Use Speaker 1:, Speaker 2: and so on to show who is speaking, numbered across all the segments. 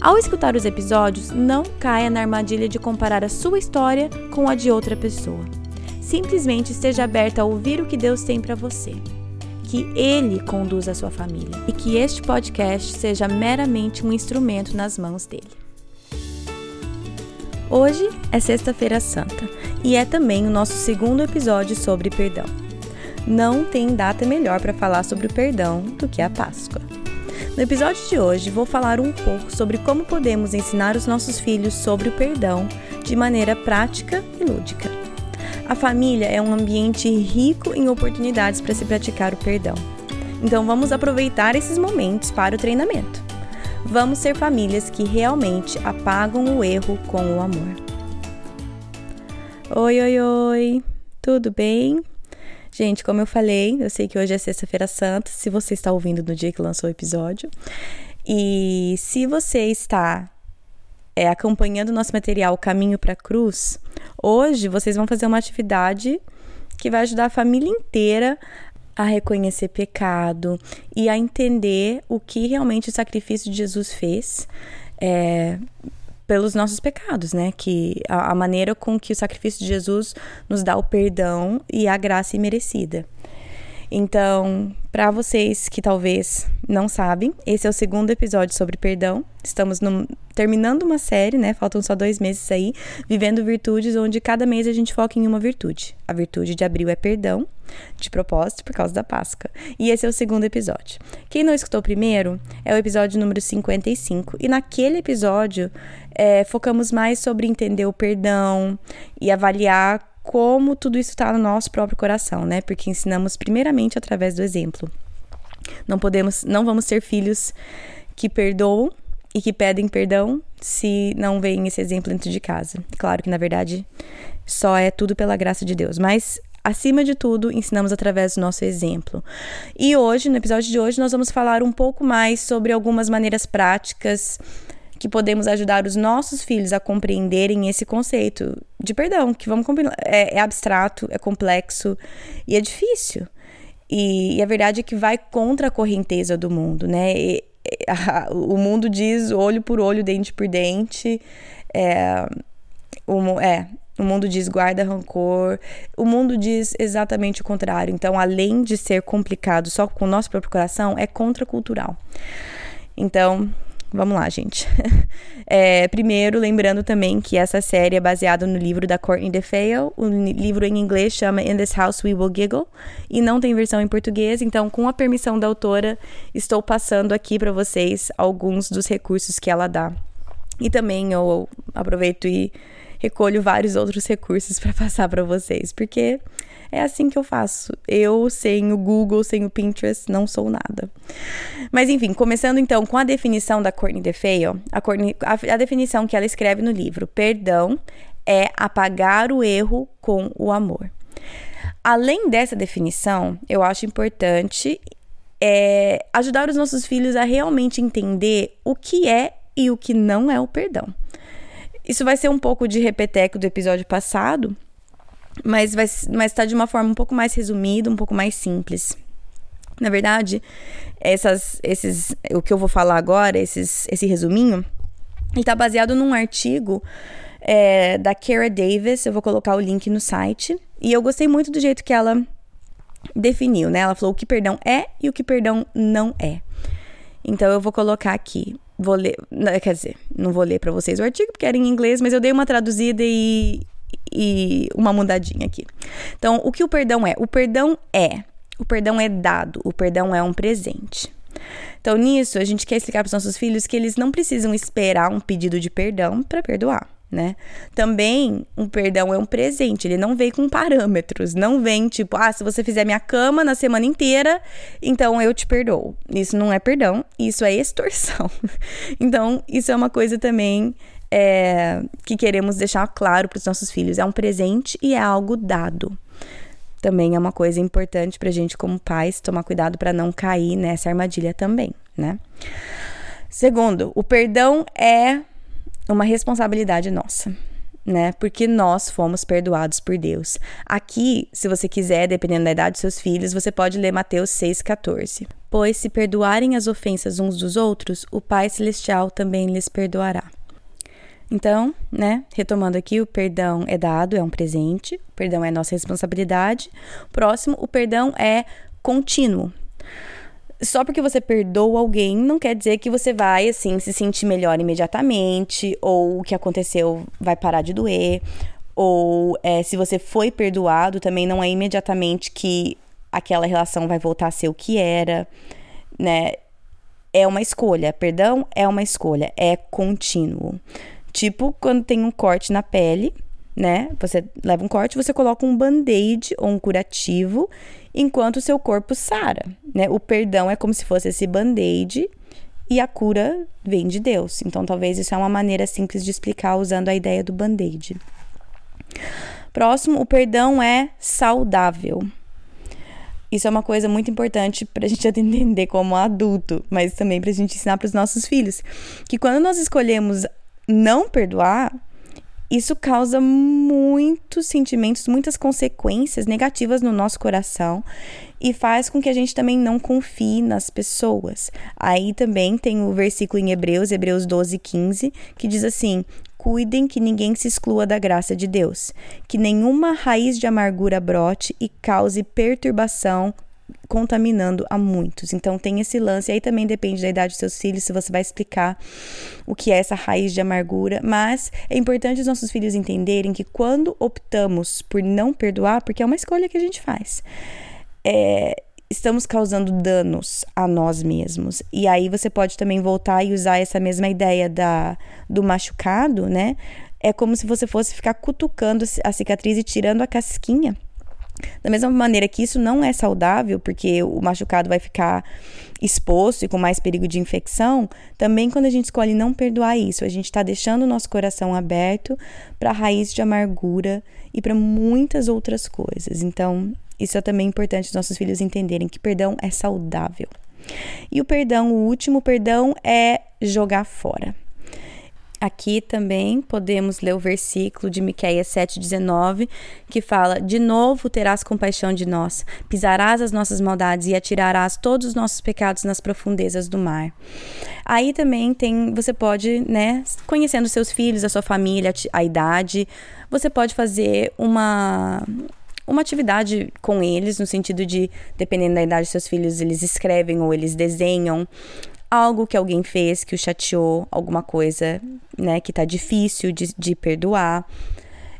Speaker 1: Ao escutar os episódios, não caia na armadilha de comparar a sua história com a de outra pessoa. Simplesmente esteja aberta a ouvir o que Deus tem para você. Que Ele conduza a sua família e que este podcast seja meramente um instrumento nas mãos dele. Hoje é Sexta-feira Santa e é também o nosso segundo episódio sobre perdão. Não tem data melhor para falar sobre o perdão do que a Páscoa. No episódio de hoje, vou falar um pouco sobre como podemos ensinar os nossos filhos sobre o perdão de maneira prática e lúdica. A família é um ambiente rico em oportunidades para se praticar o perdão. Então, vamos aproveitar esses momentos para o treinamento. Vamos ser famílias que realmente apagam o erro com o amor. Oi, oi, oi! Tudo bem? Gente, como eu falei, eu sei que hoje é Sexta-feira Santa, se você está ouvindo no dia que lançou o episódio. E se você está é, acompanhando o nosso material Caminho para a Cruz, hoje vocês vão fazer uma atividade que vai ajudar a família inteira a reconhecer pecado e a entender o que realmente o sacrifício de Jesus fez é, pelos nossos pecados, né? Que a, a maneira com que o sacrifício de Jesus nos dá o perdão e a graça imerecida. Então, para vocês que talvez não sabem, esse é o segundo episódio sobre perdão. Estamos no, terminando uma série, né? Faltam só dois meses aí, vivendo virtudes, onde cada mês a gente foca em uma virtude. A virtude de abril é perdão, de propósito, por causa da Páscoa. E esse é o segundo episódio. Quem não escutou o primeiro é o episódio número 55. E naquele episódio é, focamos mais sobre entender o perdão e avaliar como tudo isso está no nosso próprio coração, né? Porque ensinamos primeiramente através do exemplo. Não podemos, não vamos ser filhos que perdoam e que pedem perdão se não veem esse exemplo dentro de casa. Claro que na verdade só é tudo pela graça de Deus, mas acima de tudo, ensinamos através do nosso exemplo. E hoje, no episódio de hoje, nós vamos falar um pouco mais sobre algumas maneiras práticas que podemos ajudar os nossos filhos a compreenderem esse conceito de perdão, que vamos combinar, é, é abstrato, é complexo e é difícil. E, e, a verdade é que vai contra a correnteza do mundo, né? E, a, o mundo diz olho por olho, dente por dente. É, o, é, o mundo diz guarda rancor. O mundo diz exatamente o contrário. Então, além de ser complicado só com o nosso próprio coração, é contracultural. Então, Vamos lá, gente. É, primeiro, lembrando também que essa série é baseada no livro da Courtney DeFeo. O livro em inglês chama In This House We Will Giggle e não tem versão em português. Então, com a permissão da autora, estou passando aqui para vocês alguns dos recursos que ela dá. E também eu aproveito e recolho vários outros recursos para passar para vocês, porque é assim que eu faço. Eu, sem o Google, sem o Pinterest, não sou nada. Mas enfim, começando então com a definição da Courtney DeFeo, a, Courtney, a, a definição que ela escreve no livro, perdão é apagar o erro com o amor. Além dessa definição, eu acho importante é, ajudar os nossos filhos a realmente entender o que é e o que não é o perdão. Isso vai ser um pouco de repeteco do episódio passado, mas vai mas tá de uma forma um pouco mais resumida, um pouco mais simples. Na verdade, essas, esses, o que eu vou falar agora, esses, esse resuminho, ele tá baseado num artigo é, da Kara Davis. Eu vou colocar o link no site. E eu gostei muito do jeito que ela definiu, né? Ela falou o que perdão é e o que perdão não é. Então eu vou colocar aqui. Vou ler, quer dizer, não vou ler para vocês o artigo porque era em inglês, mas eu dei uma traduzida e e uma mudadinha aqui. Então, o que o perdão é? O perdão é, o perdão é dado, o perdão é um presente. Então, nisso, a gente quer explicar para os nossos filhos que eles não precisam esperar um pedido de perdão para perdoar, né? Também, um perdão é um presente, ele não vem com parâmetros, não vem tipo, ah, se você fizer minha cama na semana inteira, então eu te perdoo. Isso não é perdão, isso é extorsão. então, isso é uma coisa também é, que queremos deixar claro para os nossos filhos. É um presente e é algo dado. Também é uma coisa importante para a gente, como pais, tomar cuidado para não cair nessa armadilha também, né? Segundo, o perdão é uma responsabilidade nossa né? Porque nós fomos perdoados por Deus. Aqui, se você quiser, dependendo da idade dos seus filhos, você pode ler Mateus 6,14. Pois se perdoarem as ofensas uns dos outros, o Pai Celestial também lhes perdoará. Então, né, retomando aqui, o perdão é dado, é um presente, o perdão é nossa responsabilidade. Próximo, o perdão é contínuo só porque você perdoa alguém não quer dizer que você vai, assim, se sentir melhor imediatamente, ou o que aconteceu vai parar de doer, ou é, se você foi perdoado, também não é imediatamente que aquela relação vai voltar a ser o que era, né? É uma escolha. Perdão é uma escolha, é contínuo. Tipo, quando tem um corte na pele, né? Você leva um corte, você coloca um band-aid ou um curativo enquanto seu corpo sara, né? O perdão é como se fosse esse band-aid e a cura vem de Deus. Então, talvez isso é uma maneira simples de explicar usando a ideia do band-aid. Próximo, o perdão é saudável. Isso é uma coisa muito importante para a gente entender como adulto, mas também para a gente ensinar para os nossos filhos. Que quando nós escolhemos não perdoar, isso causa muitos sentimentos, muitas consequências negativas no nosso coração e faz com que a gente também não confie nas pessoas. Aí também tem o versículo em Hebreus, Hebreus 12, 15, que diz assim: Cuidem que ninguém se exclua da graça de Deus, que nenhuma raiz de amargura brote e cause perturbação contaminando a muitos. Então tem esse lance, aí também depende da idade dos seus filhos, se você vai explicar o que é essa raiz de amargura, mas é importante os nossos filhos entenderem que quando optamos por não perdoar, porque é uma escolha que a gente faz, é, estamos causando danos a nós mesmos. E aí você pode também voltar e usar essa mesma ideia da, do machucado, né? É como se você fosse ficar cutucando a cicatriz e tirando a casquinha da mesma maneira que isso não é saudável, porque o machucado vai ficar exposto e com mais perigo de infecção, também quando a gente escolhe não perdoar isso, a gente está deixando o nosso coração aberto para raiz de amargura e para muitas outras coisas. Então, isso é também importante os nossos filhos entenderem que perdão é saudável. E o perdão, o último perdão, é jogar fora. Aqui também podemos ler o versículo de Miqueias 7,19, que fala: De novo terás compaixão de nós, pisarás as nossas maldades e atirarás todos os nossos pecados nas profundezas do mar. Aí também tem, você pode, né, conhecendo seus filhos, a sua família, a idade, você pode fazer uma uma atividade com eles, no sentido de, dependendo da idade dos seus filhos, eles escrevem ou eles desenham algo que alguém fez que o chateou, alguma coisa, né, que tá difícil de, de perdoar.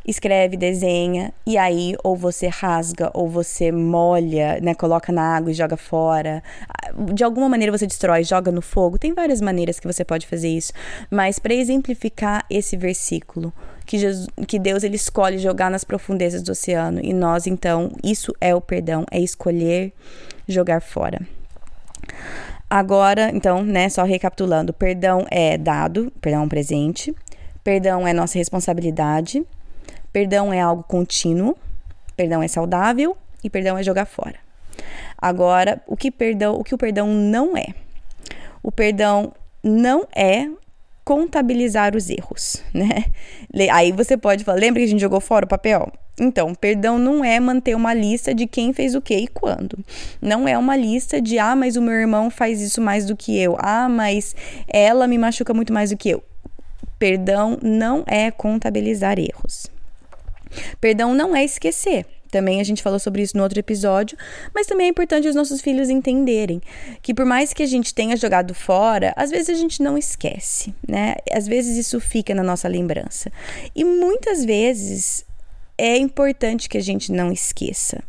Speaker 1: Escreve, desenha, e aí ou você rasga, ou você molha, né, coloca na água e joga fora. De alguma maneira você destrói, joga no fogo. Tem várias maneiras que você pode fazer isso. Mas para exemplificar esse versículo, que, Jesus, que Deus ele escolhe jogar nas profundezas do oceano, e nós então, isso é o perdão, é escolher jogar fora. Agora, então, né, só recapitulando, perdão é dado, perdão é um presente, perdão é nossa responsabilidade, perdão é algo contínuo, perdão é saudável e perdão é jogar fora. Agora, o que perdão, o que o perdão não é? O perdão não é contabilizar os erros, né? Aí você pode falar, lembra que a gente jogou fora o papel? Então, perdão não é manter uma lista de quem fez o que e quando. Não é uma lista de, ah, mas o meu irmão faz isso mais do que eu. Ah, mas ela me machuca muito mais do que eu. Perdão não é contabilizar erros. Perdão não é esquecer. Também a gente falou sobre isso no outro episódio, mas também é importante os nossos filhos entenderem que por mais que a gente tenha jogado fora, às vezes a gente não esquece, né? Às vezes isso fica na nossa lembrança. E muitas vezes é importante que a gente não esqueça.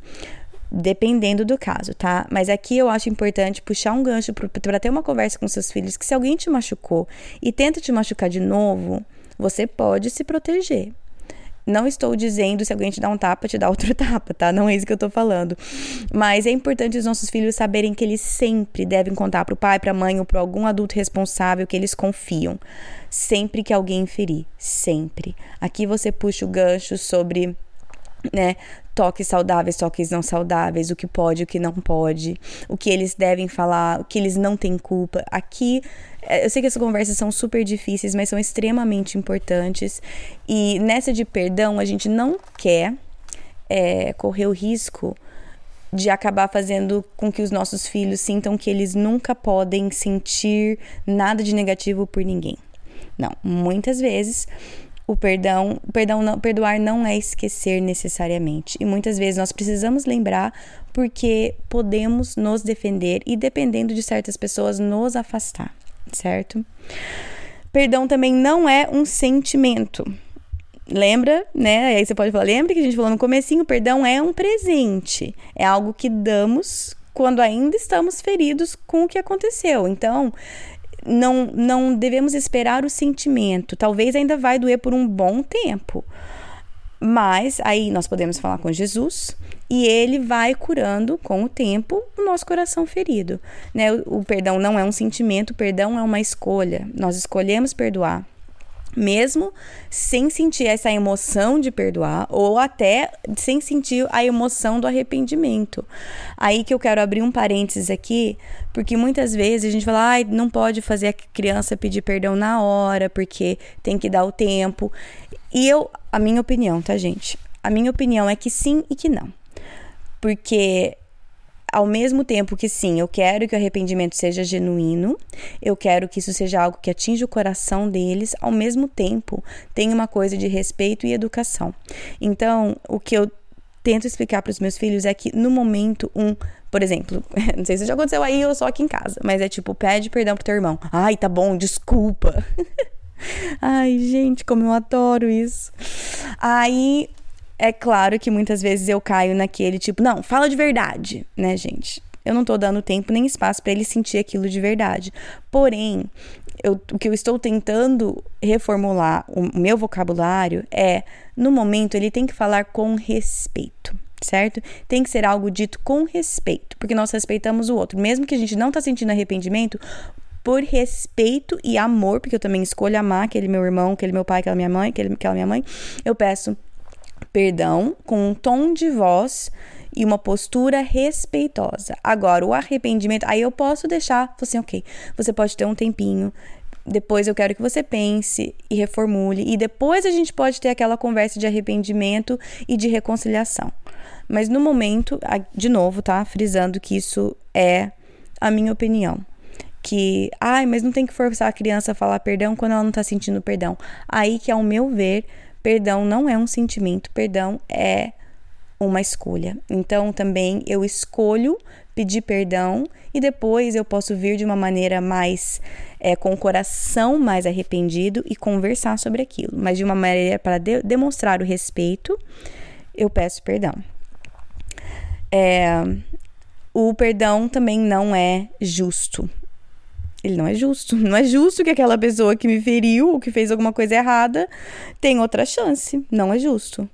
Speaker 1: Dependendo do caso, tá? Mas aqui eu acho importante puxar um gancho para ter uma conversa com seus filhos que se alguém te machucou e tenta te machucar de novo, você pode se proteger. Não estou dizendo se alguém te dá um tapa, te dá outro tapa, tá? Não é isso que eu tô falando. Mas é importante os nossos filhos saberem que eles sempre devem contar pro pai, pra mãe ou para algum adulto responsável que eles confiam. Sempre que alguém ferir. Sempre. Aqui você puxa o gancho sobre né? Toques saudáveis, toques não saudáveis, o que pode, o que não pode, o que eles devem falar, o que eles não têm culpa. Aqui, é, eu sei que essas conversas são super difíceis, mas são extremamente importantes. E nessa de perdão, a gente não quer é, correr o risco de acabar fazendo com que os nossos filhos sintam que eles nunca podem sentir nada de negativo por ninguém. Não, muitas vezes o perdão, perdão não, perdoar não é esquecer necessariamente. E muitas vezes nós precisamos lembrar porque podemos nos defender e dependendo de certas pessoas nos afastar, certo? Perdão também não é um sentimento. Lembra, né? Aí você pode falar, lembra que a gente falou no comecinho, perdão é um presente. É algo que damos quando ainda estamos feridos com o que aconteceu. Então, não, não devemos esperar o sentimento. Talvez ainda vai doer por um bom tempo. Mas aí nós podemos falar com Jesus e ele vai curando com o tempo o nosso coração ferido. Né? O, o perdão não é um sentimento, o perdão é uma escolha. Nós escolhemos perdoar mesmo sem sentir essa emoção de perdoar ou até sem sentir a emoção do arrependimento. Aí que eu quero abrir um parênteses aqui, porque muitas vezes a gente fala, ai, não pode fazer a criança pedir perdão na hora, porque tem que dar o tempo. E eu, a minha opinião, tá, gente? A minha opinião é que sim e que não. Porque ao mesmo tempo que sim, eu quero que o arrependimento seja genuíno, eu quero que isso seja algo que atinja o coração deles, ao mesmo tempo tem uma coisa de respeito e educação. Então, o que eu tento explicar para os meus filhos é que no momento um, por exemplo, não sei se já aconteceu aí ou só aqui em casa, mas é tipo, pede perdão pro teu irmão. Ai, tá bom, desculpa. Ai, gente, como eu adoro isso. Aí é claro que muitas vezes eu caio naquele tipo, não, fala de verdade, né, gente? Eu não tô dando tempo nem espaço para ele sentir aquilo de verdade. Porém, eu, o que eu estou tentando reformular o meu vocabulário é, no momento, ele tem que falar com respeito certo? Tem que ser algo dito com respeito, porque nós respeitamos o outro. Mesmo que a gente não tá sentindo arrependimento, por respeito e amor, porque eu também escolho amar aquele meu irmão, aquele meu pai, aquela minha mãe, aquele, aquela minha mãe, eu peço perdão com um tom de voz e uma postura respeitosa. Agora, o arrependimento, aí eu posso deixar, assim, ok, você pode ter um tempinho, depois eu quero que você pense e reformule, e depois a gente pode ter aquela conversa de arrependimento e de reconciliação. Mas no momento, de novo, tá? Frisando que isso é a minha opinião. Que, ai, mas não tem que forçar a criança a falar perdão quando ela não tá sentindo perdão. Aí que, ao meu ver, Perdão não é um sentimento, perdão é uma escolha. Então também eu escolho pedir perdão e depois eu posso vir de uma maneira mais é, com o coração mais arrependido e conversar sobre aquilo, mas de uma maneira para de demonstrar o respeito, eu peço perdão. É, o perdão também não é justo ele não é justo. Não é justo que aquela pessoa que me feriu ou que fez alguma coisa errada tenha outra chance. Não é justo.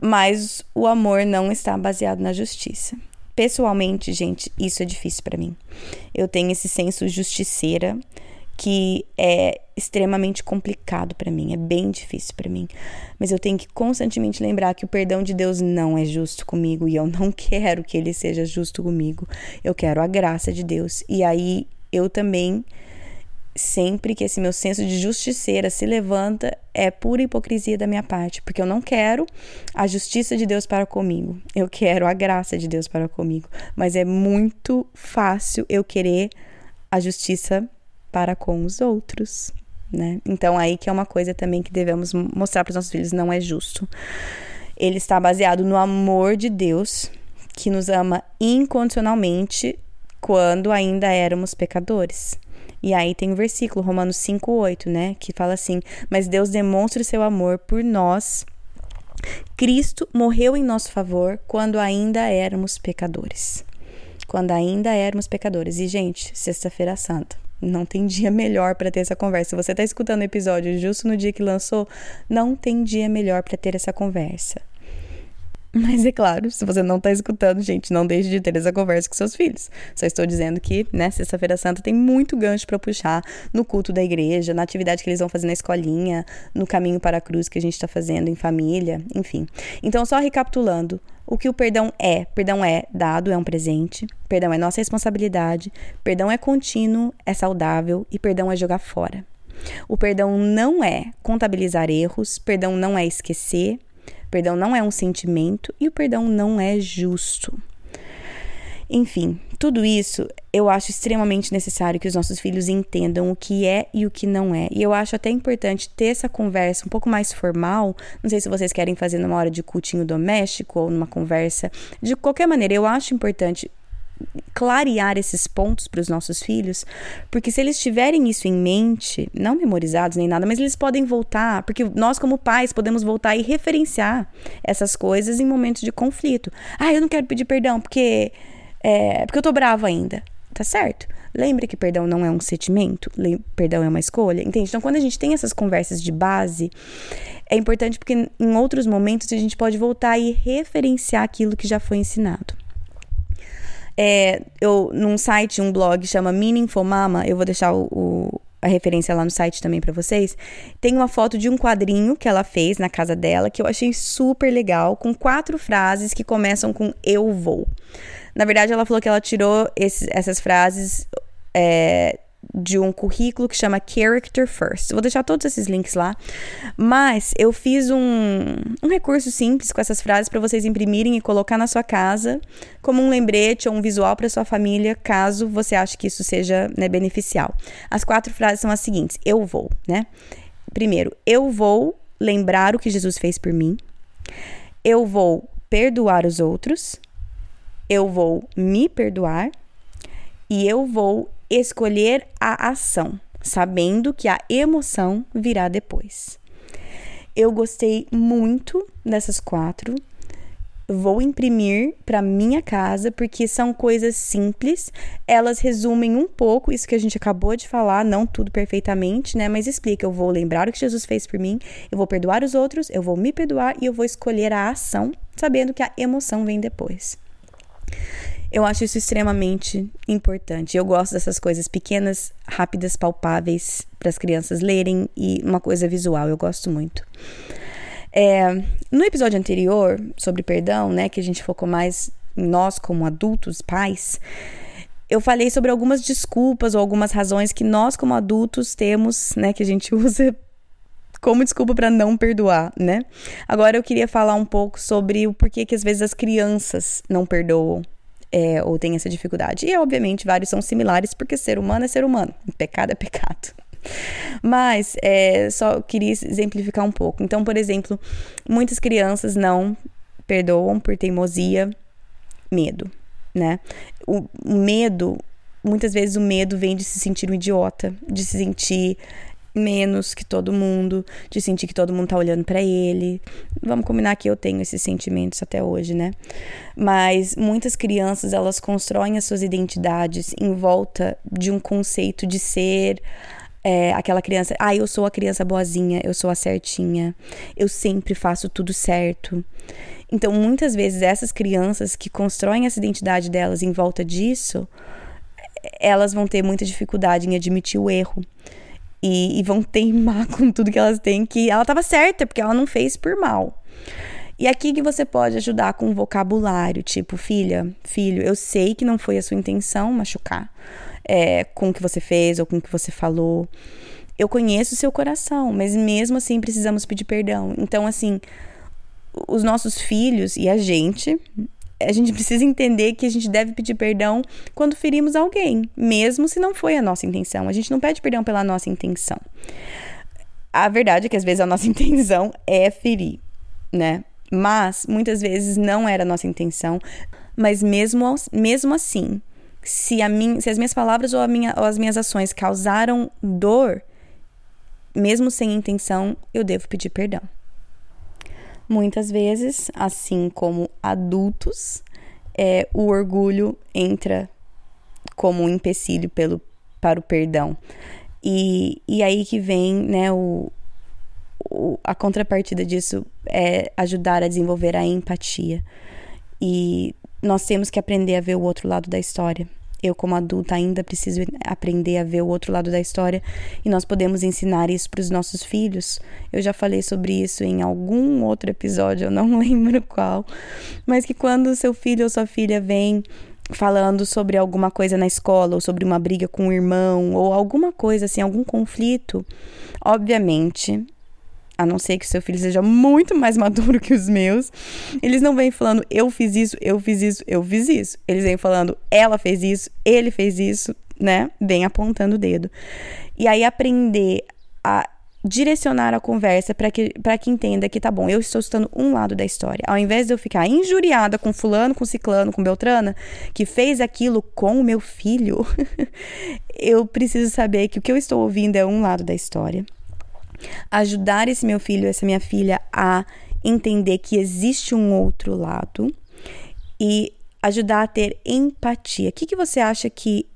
Speaker 1: Mas o amor não está baseado na justiça. Pessoalmente, gente, isso é difícil para mim. Eu tenho esse senso justiceira que é extremamente complicado para mim, é bem difícil para mim. Mas eu tenho que constantemente lembrar que o perdão de Deus não é justo comigo e eu não quero que ele seja justo comigo. Eu quero a graça de Deus. E aí eu também, sempre que esse meu senso de justiceira se levanta, é pura hipocrisia da minha parte, porque eu não quero a justiça de Deus para comigo, eu quero a graça de Deus para comigo, mas é muito fácil eu querer a justiça para com os outros, né? Então aí que é uma coisa também que devemos mostrar para os nossos filhos, não é justo. Ele está baseado no amor de Deus, que nos ama incondicionalmente quando ainda éramos pecadores. E aí tem o versículo, Romanos 5,8, né? Que fala assim: Mas Deus demonstra o seu amor por nós. Cristo morreu em nosso favor quando ainda éramos pecadores. Quando ainda éramos pecadores. E, gente, Sexta-feira Santa. Não tem dia melhor para ter essa conversa. Se você está escutando o episódio justo no dia que lançou, não tem dia melhor para ter essa conversa. Mas é claro, se você não está escutando, gente, não deixe de ter essa conversa com seus filhos. Só estou dizendo que, né, Sexta-feira Santa tem muito gancho para puxar no culto da igreja, na atividade que eles vão fazer na escolinha, no caminho para a cruz que a gente está fazendo em família, enfim. Então, só recapitulando, o que o perdão é? Perdão é dado, é um presente. Perdão é nossa responsabilidade. Perdão é contínuo, é saudável e perdão é jogar fora. O perdão não é contabilizar erros, perdão não é esquecer, perdão não é um sentimento e o perdão não é justo. Enfim, tudo isso eu acho extremamente necessário que os nossos filhos entendam o que é e o que não é. E eu acho até importante ter essa conversa um pouco mais formal. Não sei se vocês querem fazer numa hora de cultinho doméstico ou numa conversa. De qualquer maneira, eu acho importante clarear esses pontos para os nossos filhos, porque se eles tiverem isso em mente, não memorizados nem nada, mas eles podem voltar, porque nós como pais podemos voltar e referenciar essas coisas em momentos de conflito. Ah, eu não quero pedir perdão porque é, porque eu tô bravo ainda. Tá certo? Lembre que perdão não é um sentimento, perdão é uma escolha, entende? Então, quando a gente tem essas conversas de base, é importante porque em outros momentos a gente pode voltar e referenciar aquilo que já foi ensinado. É, eu, num site, um blog chama Meaningful Mama, eu vou deixar o, o a referência lá no site também para vocês. Tem uma foto de um quadrinho que ela fez na casa dela que eu achei super legal, com quatro frases que começam com eu vou. Na verdade, ela falou que ela tirou esses, essas frases é, de um currículo que chama Character First. Vou deixar todos esses links lá. Mas eu fiz um, um recurso simples com essas frases para vocês imprimirem e colocar na sua casa como um lembrete ou um visual para sua família, caso você ache que isso seja né, beneficial. As quatro frases são as seguintes: Eu vou, né? Primeiro, eu vou lembrar o que Jesus fez por mim. Eu vou perdoar os outros. Eu vou me perdoar. E eu vou escolher a ação, sabendo que a emoção virá depois. Eu gostei muito dessas quatro. Vou imprimir para minha casa porque são coisas simples. Elas resumem um pouco isso que a gente acabou de falar, não tudo perfeitamente, né? Mas explica. Eu vou lembrar o que Jesus fez por mim, eu vou perdoar os outros, eu vou me perdoar e eu vou escolher a ação, sabendo que a emoção vem depois. Eu acho isso extremamente importante. Eu gosto dessas coisas pequenas, rápidas, palpáveis para as crianças lerem e uma coisa visual. Eu gosto muito. É, no episódio anterior sobre perdão, né, que a gente focou mais em nós como adultos, pais, eu falei sobre algumas desculpas ou algumas razões que nós como adultos temos, né, que a gente usa como desculpa para não perdoar, né? Agora eu queria falar um pouco sobre o porquê que às vezes as crianças não perdoam, é, ou tem essa dificuldade. E, obviamente, vários são similares, porque ser humano é ser humano, pecado é pecado. Mas é, só queria exemplificar um pouco. Então, por exemplo, muitas crianças não perdoam por teimosia, medo, né? O, medo, muitas vezes o medo vem de se sentir um idiota, de se sentir menos que todo mundo, de sentir que todo mundo tá olhando para ele. Vamos combinar que eu tenho esses sentimentos até hoje, né? Mas muitas crianças, elas constroem as suas identidades em volta de um conceito de ser é, aquela criança, ah, eu sou a criança boazinha, eu sou a certinha, eu sempre faço tudo certo. Então, muitas vezes essas crianças que constroem essa identidade delas em volta disso, elas vão ter muita dificuldade em admitir o erro e, e vão teimar com tudo que elas têm que ela estava certa, porque ela não fez por mal. E aqui que você pode ajudar com vocabulário, tipo, filha, filho, eu sei que não foi a sua intenção machucar é, com o que você fez ou com o que você falou. Eu conheço o seu coração, mas mesmo assim precisamos pedir perdão. Então, assim, os nossos filhos e a gente a gente precisa entender que a gente deve pedir perdão quando ferimos alguém, mesmo se não foi a nossa intenção. A gente não pede perdão pela nossa intenção. A verdade é que às vezes a nossa intenção é ferir, né? Mas muitas vezes não era a nossa intenção. Mas mesmo, mesmo assim, se, a se as minhas palavras ou, minha, ou as minhas ações causaram dor, mesmo sem intenção, eu devo pedir perdão. Muitas vezes, assim como adultos, é, o orgulho entra como um empecilho pelo, para o perdão. E, e aí que vem, né, o, o, a contrapartida disso é ajudar a desenvolver a empatia. E nós temos que aprender a ver o outro lado da história. Eu, como adulta, ainda preciso aprender a ver o outro lado da história e nós podemos ensinar isso para os nossos filhos. Eu já falei sobre isso em algum outro episódio, eu não lembro qual, mas que quando seu filho ou sua filha vem falando sobre alguma coisa na escola, ou sobre uma briga com o irmão, ou alguma coisa assim, algum conflito, obviamente, a não ser que seu filho seja muito mais maduro que os meus, eles não vêm falando eu fiz isso, eu fiz isso, eu fiz isso. Eles vêm falando ela fez isso, ele fez isso, né? Vem apontando o dedo. E aí aprender a direcionar a conversa para que, que entenda que tá bom, eu estou estudando um lado da história. Ao invés de eu ficar injuriada com fulano, com ciclano, com Beltrana, que fez aquilo com o meu filho, eu preciso saber que o que eu estou ouvindo é um lado da história. Ajudar esse meu filho, essa minha filha a entender que existe um outro lado e ajudar a ter empatia. O que, que você acha que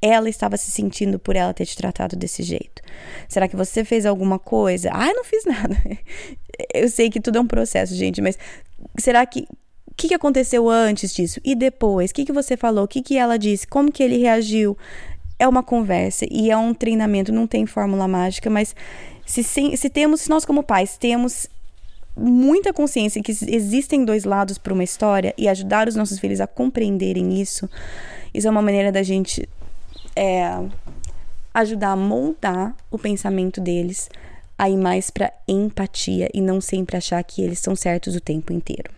Speaker 1: ela estava se sentindo por ela ter te tratado desse jeito? Será que você fez alguma coisa? Ah, não fiz nada. Eu sei que tudo é um processo, gente, mas será que o que, que aconteceu antes disso e depois? O que, que você falou? O que, que ela disse? Como que ele reagiu? É uma conversa e é um treinamento, não tem fórmula mágica, mas se, se, temos, se nós como pais temos muita consciência que existem dois lados para uma história e ajudar os nossos filhos a compreenderem isso, isso é uma maneira da gente é, ajudar a moldar o pensamento deles a ir mais para empatia e não sempre achar que eles estão certos o tempo inteiro.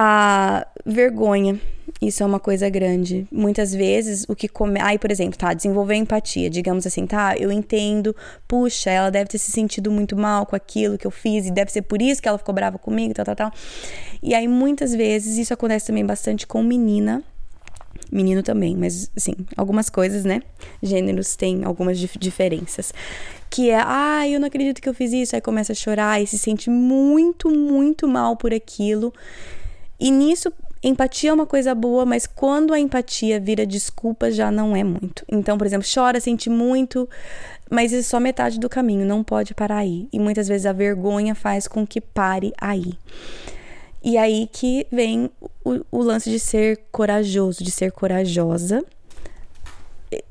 Speaker 1: A vergonha, isso é uma coisa grande. Muitas vezes o que come. Aí, por exemplo, tá, desenvolver empatia. Digamos assim, tá, eu entendo, puxa, ela deve ter se sentido muito mal com aquilo que eu fiz e deve ser por isso que ela ficou brava comigo, tal, tal, tal. E aí, muitas vezes, isso acontece também bastante com menina menino também, mas assim, algumas coisas, né? Gêneros têm algumas dif diferenças. Que é, ah, eu não acredito que eu fiz isso, aí começa a chorar e se sente muito, muito mal por aquilo. E nisso, empatia é uma coisa boa, mas quando a empatia vira desculpa, já não é muito. Então, por exemplo, chora, sente muito, mas é só metade do caminho, não pode parar aí. E muitas vezes a vergonha faz com que pare aí. E aí que vem o, o lance de ser corajoso, de ser corajosa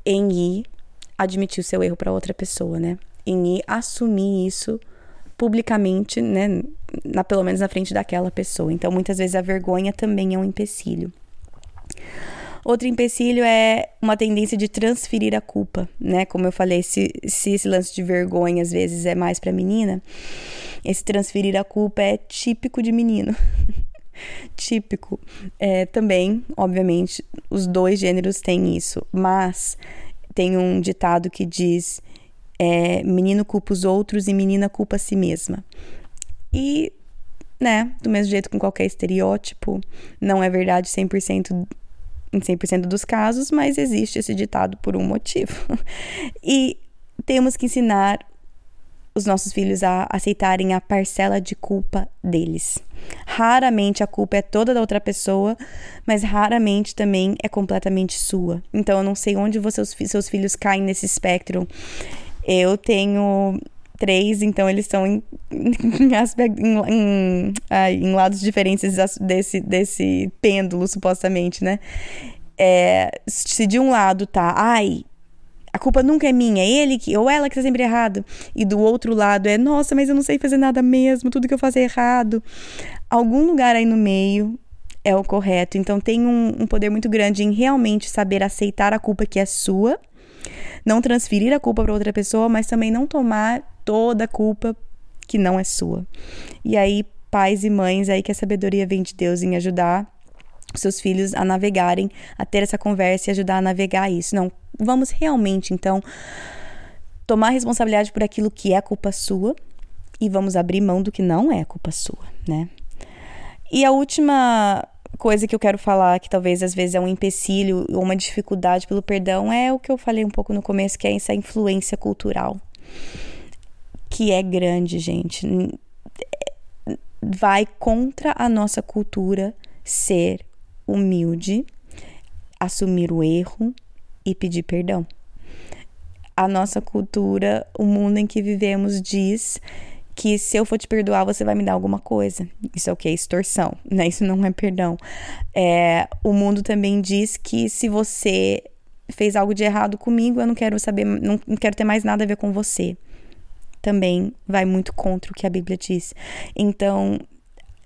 Speaker 1: em ir admitir o seu erro para outra pessoa, né? Em ir assumir isso publicamente, né? Na, pelo menos na frente daquela pessoa. Então, muitas vezes a vergonha também é um empecilho. Outro empecilho é uma tendência de transferir a culpa, né? Como eu falei, se, se esse lance de vergonha às vezes é mais para menina, esse transferir a culpa é típico de menino. típico. É, também, obviamente, os dois gêneros têm isso, mas tem um ditado que diz: é, menino culpa os outros e menina culpa a si mesma. E, né, do mesmo jeito com qualquer estereótipo, não é verdade 100% em 100% dos casos, mas existe esse ditado por um motivo. e temos que ensinar os nossos filhos a aceitarem a parcela de culpa deles. Raramente a culpa é toda da outra pessoa, mas raramente também é completamente sua. Então eu não sei onde você, seus filhos caem nesse espectro. Eu tenho três, então eles estão em, em, aspecto, em, em, em, lados diferentes desse, desse pêndulo, supostamente, né? É, se de um lado tá, ai, a culpa nunca é minha, é ele que, ou ela que está sempre errado. E do outro lado é, nossa, mas eu não sei fazer nada mesmo, tudo que eu faço é errado. Algum lugar aí no meio é o correto. Então tem um, um poder muito grande em realmente saber aceitar a culpa que é sua, não transferir a culpa para outra pessoa, mas também não tomar toda a culpa que não é sua. E aí, pais e mães, aí que a sabedoria vem de Deus em ajudar seus filhos a navegarem, a ter essa conversa e ajudar a navegar isso. Não, vamos realmente então tomar responsabilidade por aquilo que é culpa sua e vamos abrir mão do que não é culpa sua, né? E a última coisa que eu quero falar, que talvez às vezes é um empecilho ou uma dificuldade pelo perdão, é o que eu falei um pouco no começo, que é essa influência cultural. Que é grande, gente. Vai contra a nossa cultura ser humilde, assumir o erro e pedir perdão. A nossa cultura, o mundo em que vivemos diz que se eu for te perdoar, você vai me dar alguma coisa. Isso é o que? Extorsão, né? Isso não é perdão. É, o mundo também diz que se você fez algo de errado comigo, eu não quero saber, não, não quero ter mais nada a ver com você. Também vai muito contra o que a Bíblia diz. Então,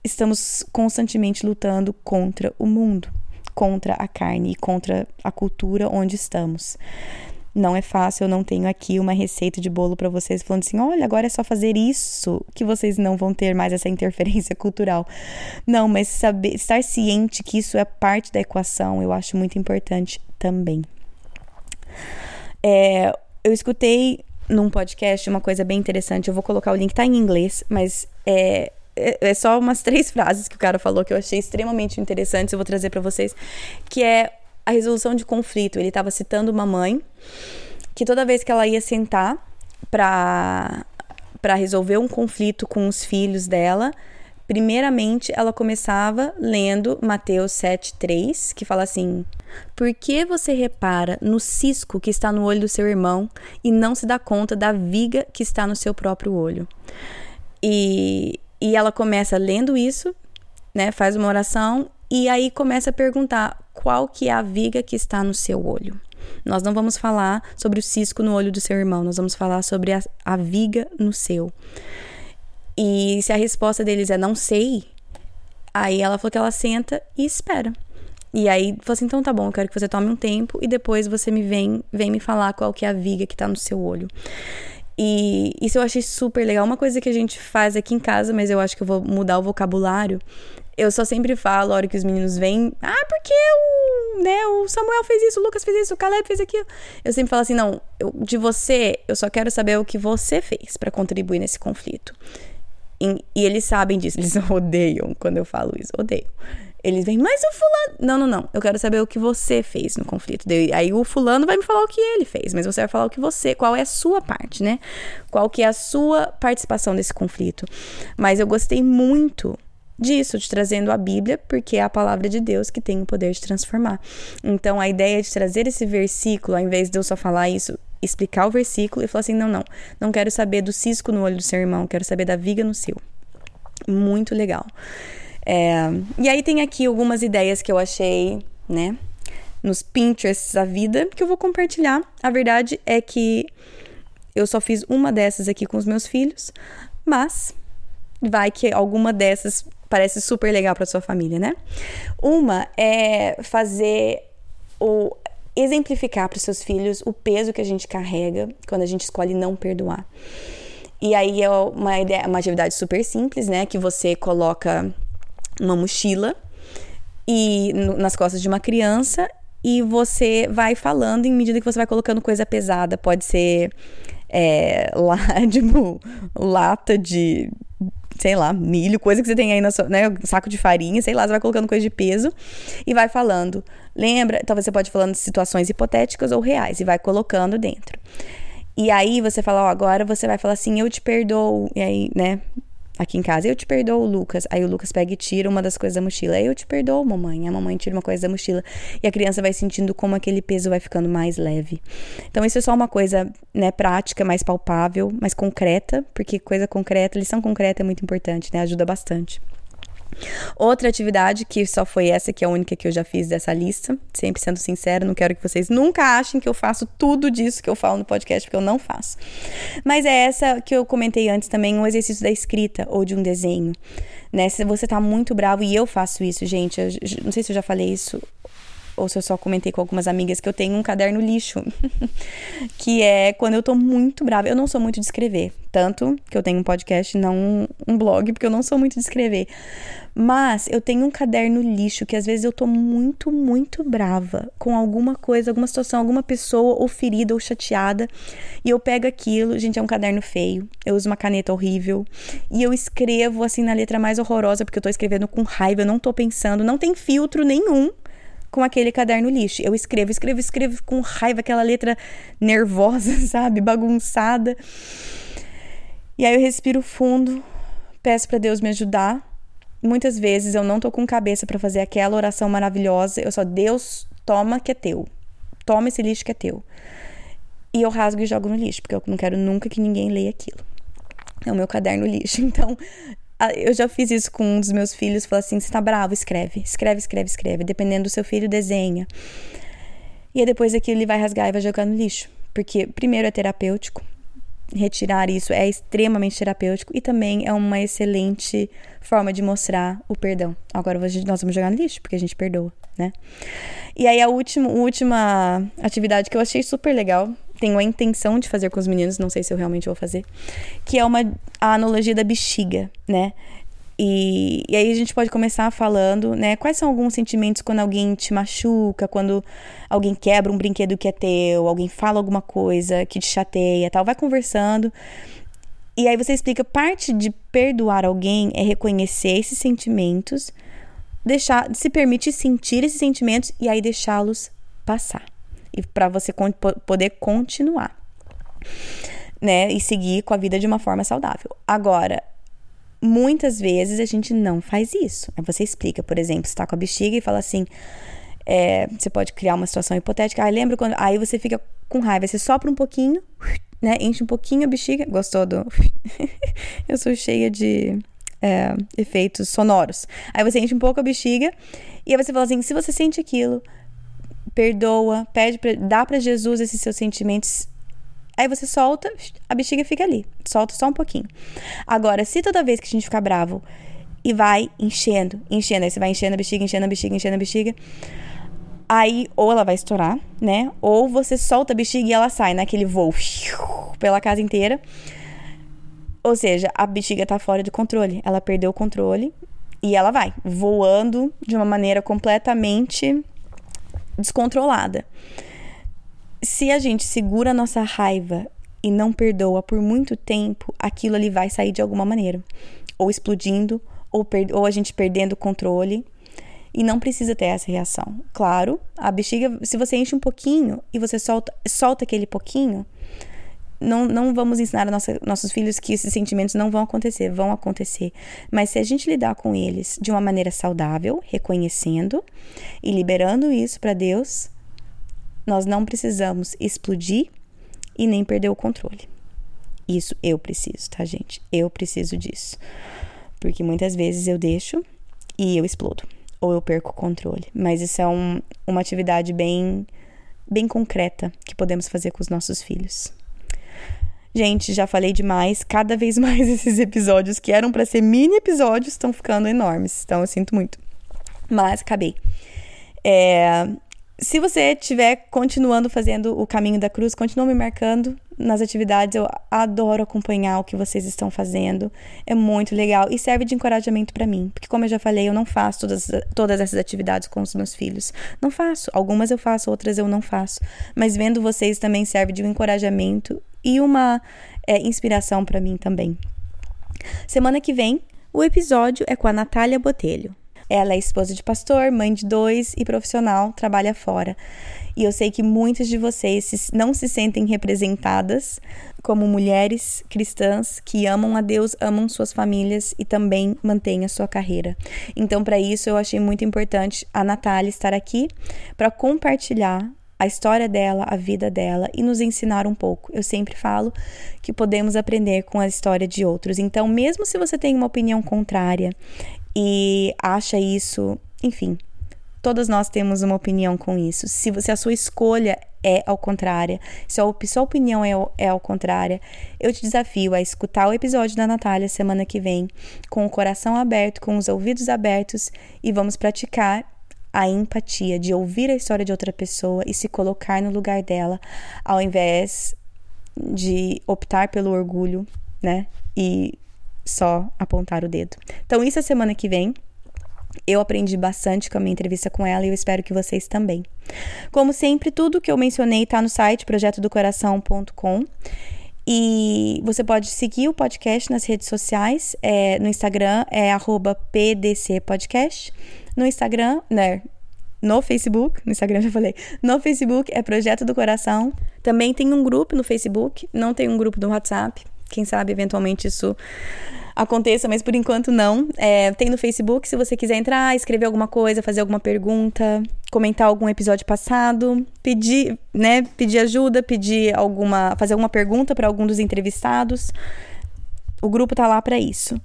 Speaker 1: estamos constantemente lutando contra o mundo, contra a carne e contra a cultura onde estamos. Não é fácil, eu não tenho aqui uma receita de bolo para vocês falando assim: olha, agora é só fazer isso que vocês não vão ter mais essa interferência cultural. Não, mas saber, estar ciente que isso é parte da equação, eu acho muito importante também. É, eu escutei num podcast uma coisa bem interessante, eu vou colocar o link, tá em inglês, mas é, é, é só umas três frases que o cara falou que eu achei extremamente interessantes, eu vou trazer para vocês, que é a resolução de conflito. Ele estava citando uma mãe que toda vez que ela ia sentar para para resolver um conflito com os filhos dela, primeiramente ela começava lendo Mateus 7:3, que fala assim: Por que você repara no cisco que está no olho do seu irmão e não se dá conta da viga que está no seu próprio olho? E, e ela começa lendo isso, né? Faz uma oração e aí começa a perguntar qual que é a viga que está no seu olho. Nós não vamos falar sobre o cisco no olho do seu irmão, nós vamos falar sobre a, a viga no seu. E se a resposta deles é não sei, aí ela falou que ela senta e espera. E aí falou assim: então tá bom, eu quero que você tome um tempo e depois você me vem, vem me falar qual que é a viga que tá no seu olho. E isso eu achei super legal. Uma coisa que a gente faz aqui em casa, mas eu acho que eu vou mudar o vocabulário, eu só sempre falo, a hora que os meninos vêm, ah, porque o, né, o Samuel fez isso, o Lucas fez isso, o Caleb fez aquilo. Eu sempre falo assim, não, eu, de você, eu só quero saber o que você fez para contribuir nesse conflito. E, e, eles sabem disso, eles odeiam quando eu falo isso, odeiam. Eles vêm, mas o fulano. Não, não, não. Eu quero saber o que você fez no conflito. Aí o fulano vai me falar o que ele fez, mas você vai falar o que você. Qual é a sua parte, né? Qual que é a sua participação nesse conflito. Mas eu gostei muito disso, de trazendo a Bíblia, porque é a palavra de Deus que tem o poder de transformar. Então, a ideia de trazer esse versículo, ao invés de eu só falar isso, explicar o versículo e falar assim: não, não, não quero saber do cisco no olho do seu irmão, quero saber da viga no seu. Muito legal. É, e aí tem aqui algumas ideias que eu achei, né, nos Pinterests da vida, que eu vou compartilhar. A verdade é que eu só fiz uma dessas aqui com os meus filhos, mas vai que alguma dessas parece super legal para sua família, né? Uma é fazer ou exemplificar para seus filhos o peso que a gente carrega quando a gente escolhe não perdoar. E aí é uma ideia, uma atividade super simples, né? Que você coloca uma mochila e nas costas de uma criança e você vai falando em medida que você vai colocando coisa pesada. Pode ser é, lá, tipo, lata de sei lá, milho, coisa que você tem aí na sua, né, saco de farinha, sei lá, você vai colocando coisa de peso e vai falando. Lembra? Talvez você pode ir falando de situações hipotéticas ou reais e vai colocando dentro. E aí você fala, ó, agora você vai falar assim, eu te perdoo. E aí, né, aqui em casa, eu te perdoo, Lucas. Aí o Lucas pega e tira uma das coisas da mochila. Eu te perdoo, mamãe. A mamãe tira uma coisa da mochila. E a criança vai sentindo como aquele peso vai ficando mais leve. Então, isso é só uma coisa, né, prática, mais palpável, mais concreta, porque coisa concreta, lição concreta é muito importante, né? Ajuda bastante. Outra atividade que só foi essa, que é a única que eu já fiz dessa lista, sempre sendo sincera, não quero que vocês nunca achem que eu faço tudo disso que eu falo no podcast, porque eu não faço. Mas é essa que eu comentei antes também, um exercício da escrita ou de um desenho. Né? Se você tá muito bravo, e eu faço isso, gente, eu, não sei se eu já falei isso ou se eu só comentei com algumas amigas que eu tenho um caderno lixo, que é quando eu tô muito brava. Eu não sou muito de escrever, tanto que eu tenho um podcast, não um blog, porque eu não sou muito de escrever. Mas eu tenho um caderno lixo que às vezes eu tô muito, muito brava com alguma coisa, alguma situação, alguma pessoa ou ferida ou chateada, e eu pego aquilo, gente, é um caderno feio. Eu uso uma caneta horrível e eu escrevo assim na letra mais horrorosa porque eu tô escrevendo com raiva, eu não tô pensando, não tem filtro nenhum com aquele caderno lixo. Eu escrevo, escrevo, escrevo com raiva, aquela letra nervosa, sabe? Bagunçada. E aí eu respiro fundo, peço para Deus me ajudar. Muitas vezes eu não tô com cabeça para fazer aquela oração maravilhosa, eu só Deus toma que é teu. toma esse lixo que é teu. E eu rasgo e jogo no lixo, porque eu não quero nunca que ninguém leia aquilo. É o meu caderno lixo. Então, eu já fiz isso com um dos meus filhos, falou assim: você tá bravo? Escreve, escreve, escreve, escreve. Dependendo do seu filho, desenha. E aí depois aquilo ele vai rasgar e vai jogar no lixo. Porque, primeiro, é terapêutico. Retirar isso é extremamente terapêutico e também é uma excelente forma de mostrar o perdão. Agora nós vamos jogar no lixo, porque a gente perdoa, né? E aí a última, a última atividade que eu achei super legal, tenho a intenção de fazer com os meninos, não sei se eu realmente vou fazer, que é uma a analogia da bexiga, né? E, e aí a gente pode começar falando, né? Quais são alguns sentimentos quando alguém te machuca, quando alguém quebra um brinquedo que é teu, alguém fala alguma coisa que te chateia, tal. Vai conversando. E aí você explica, parte de perdoar alguém é reconhecer esses sentimentos, deixar, se permitir sentir esses sentimentos e aí deixá-los passar. E para você poder continuar, né, e seguir com a vida de uma forma saudável. Agora, muitas vezes a gente não faz isso. Aí você explica, por exemplo, está com a bexiga e fala assim. É, você pode criar uma situação hipotética. Ah, lembra quando. Aí você fica com raiva, você sopra um pouquinho, né? Enche um pouquinho a bexiga. Gostou do. Eu sou cheia de é, efeitos sonoros. Aí você enche um pouco a bexiga e aí você fala assim: se você sente aquilo, perdoa, pede, pra, dá para Jesus esses seus sentimentos Aí você solta, a bexiga fica ali. Solta só um pouquinho. Agora, se toda vez que a gente ficar bravo e vai enchendo, enchendo, aí você vai enchendo a bexiga, enchendo a bexiga, enchendo a bexiga. Aí, ou ela vai estourar, né? Ou você solta a bexiga e ela sai naquele voo pela casa inteira. Ou seja, a bexiga tá fora de controle. Ela perdeu o controle e ela vai voando de uma maneira completamente descontrolada se a gente segura a nossa raiva e não perdoa por muito tempo, aquilo ali vai sair de alguma maneira. Ou explodindo, ou, ou a gente perdendo o controle. E não precisa ter essa reação. Claro, a bexiga, se você enche um pouquinho e você solta, solta aquele pouquinho, não, não vamos ensinar a nossa, nossos filhos que esses sentimentos não vão acontecer, vão acontecer. Mas se a gente lidar com eles de uma maneira saudável, reconhecendo e liberando isso para Deus, nós não precisamos explodir e nem perder o controle. Isso eu preciso, tá, gente? Eu preciso disso. Porque muitas vezes eu deixo e eu explodo. Ou eu perco o controle. Mas isso é um, uma atividade bem, bem concreta que podemos fazer com os nossos filhos. Gente, já falei demais. Cada vez mais esses episódios que eram para ser mini episódios estão ficando enormes. Então eu sinto muito. Mas acabei. É, se você estiver continuando fazendo o caminho da cruz, continue me marcando nas atividades. Eu adoro acompanhar o que vocês estão fazendo. É muito legal e serve de encorajamento para mim. Porque, como eu já falei, eu não faço todas, todas essas atividades com os meus filhos. Não faço. Algumas eu faço, outras eu não faço. Mas vendo vocês também serve de um encorajamento e uma é, inspiração para mim também. Semana que vem, o episódio é com a Natália Botelho. Ela é esposa de pastor, mãe de dois e profissional, trabalha fora. E eu sei que muitas de vocês não se sentem representadas como mulheres cristãs que amam a Deus, amam suas famílias e também mantêm a sua carreira. Então, para isso, eu achei muito importante a Natália estar aqui para compartilhar a história dela, a vida dela e nos ensinar um pouco. Eu sempre falo que podemos aprender com a história de outros. Então, mesmo se você tem uma opinião contrária e acha isso, enfim, todas nós temos uma opinião com isso. Se, você, a sua escolha é ao contrário, se a sua opinião é, é ao contrário, eu te desafio a escutar o episódio da Natália semana que vem, com o coração aberto, com os ouvidos abertos e vamos praticar a empatia, de ouvir a história de outra pessoa e se colocar no lugar dela, ao invés de optar pelo orgulho, né? E só apontar o dedo. Então, isso é semana que vem. Eu aprendi bastante com a minha entrevista com ela e eu espero que vocês também. Como sempre, tudo que eu mencionei está no site projetodocoração.com. E você pode seguir o podcast nas redes sociais. É, no Instagram é pdcpodcast. No Instagram, né? No Facebook, no Instagram já falei. No Facebook é Projeto do Coração. Também tem um grupo no Facebook, não tem um grupo no WhatsApp. Quem sabe eventualmente isso aconteça, mas por enquanto não. É, tem no Facebook, se você quiser entrar, escrever alguma coisa, fazer alguma pergunta, comentar algum episódio passado, pedir, né, pedir ajuda, pedir alguma, fazer alguma pergunta para algum dos entrevistados. O grupo tá lá para isso.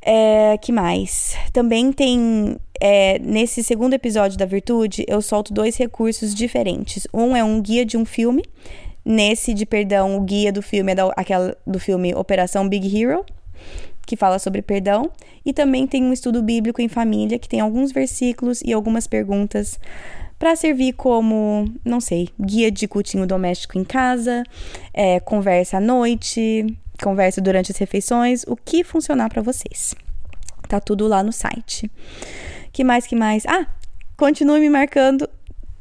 Speaker 1: É, que mais? Também tem. É, nesse segundo episódio da Virtude, eu solto dois recursos diferentes. Um é um guia de um filme. Nesse de perdão, o guia do filme é da, aquela, do filme Operação Big Hero, que fala sobre perdão. E também tem um estudo bíblico em família, que tem alguns versículos e algumas perguntas para servir como, não sei, guia de cultinho doméstico em casa, é, conversa à noite, conversa durante as refeições, o que funcionar para vocês. Tá tudo lá no site. Que mais que mais? Ah, continue me marcando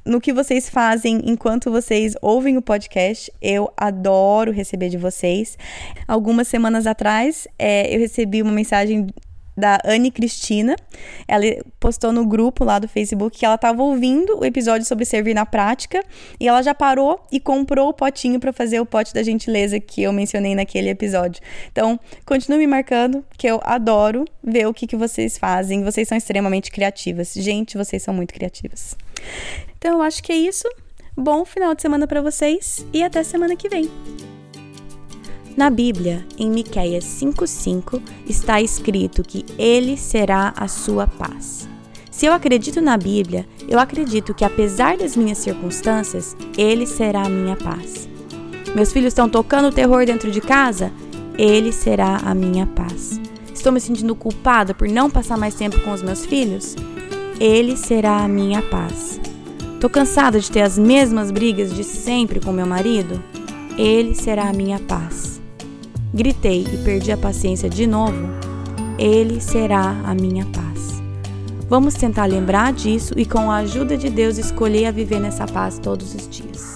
Speaker 1: no que vocês fazem enquanto vocês ouvem o podcast. Eu adoro receber de vocês. Algumas semanas atrás, é, eu recebi uma mensagem da Anne Cristina. Ela postou no grupo lá do Facebook que ela estava ouvindo o episódio sobre servir na prática e ela já parou e comprou o potinho para fazer o pote da gentileza que eu mencionei naquele episódio. Então, continue me marcando, que eu adoro ver o que, que vocês fazem. Vocês são extremamente criativas. Gente, vocês são muito criativas. Então, eu acho que é isso. Bom final de semana para vocês e até semana que vem. Na Bíblia, em Miqueias 5:5, está escrito que ele será a sua paz. Se eu acredito na Bíblia, eu acredito que apesar das minhas circunstâncias, ele será a minha paz. Meus filhos estão tocando terror dentro de casa? Ele será a minha paz. Estou me sentindo culpada por não passar mais tempo com os meus filhos? Ele será a minha paz. Estou cansada de ter as mesmas brigas de sempre com meu marido? Ele será a minha paz gritei e perdi a paciência de novo, Ele será a minha paz. Vamos tentar lembrar disso e, com a ajuda de Deus, escolher a viver nessa paz todos os dias.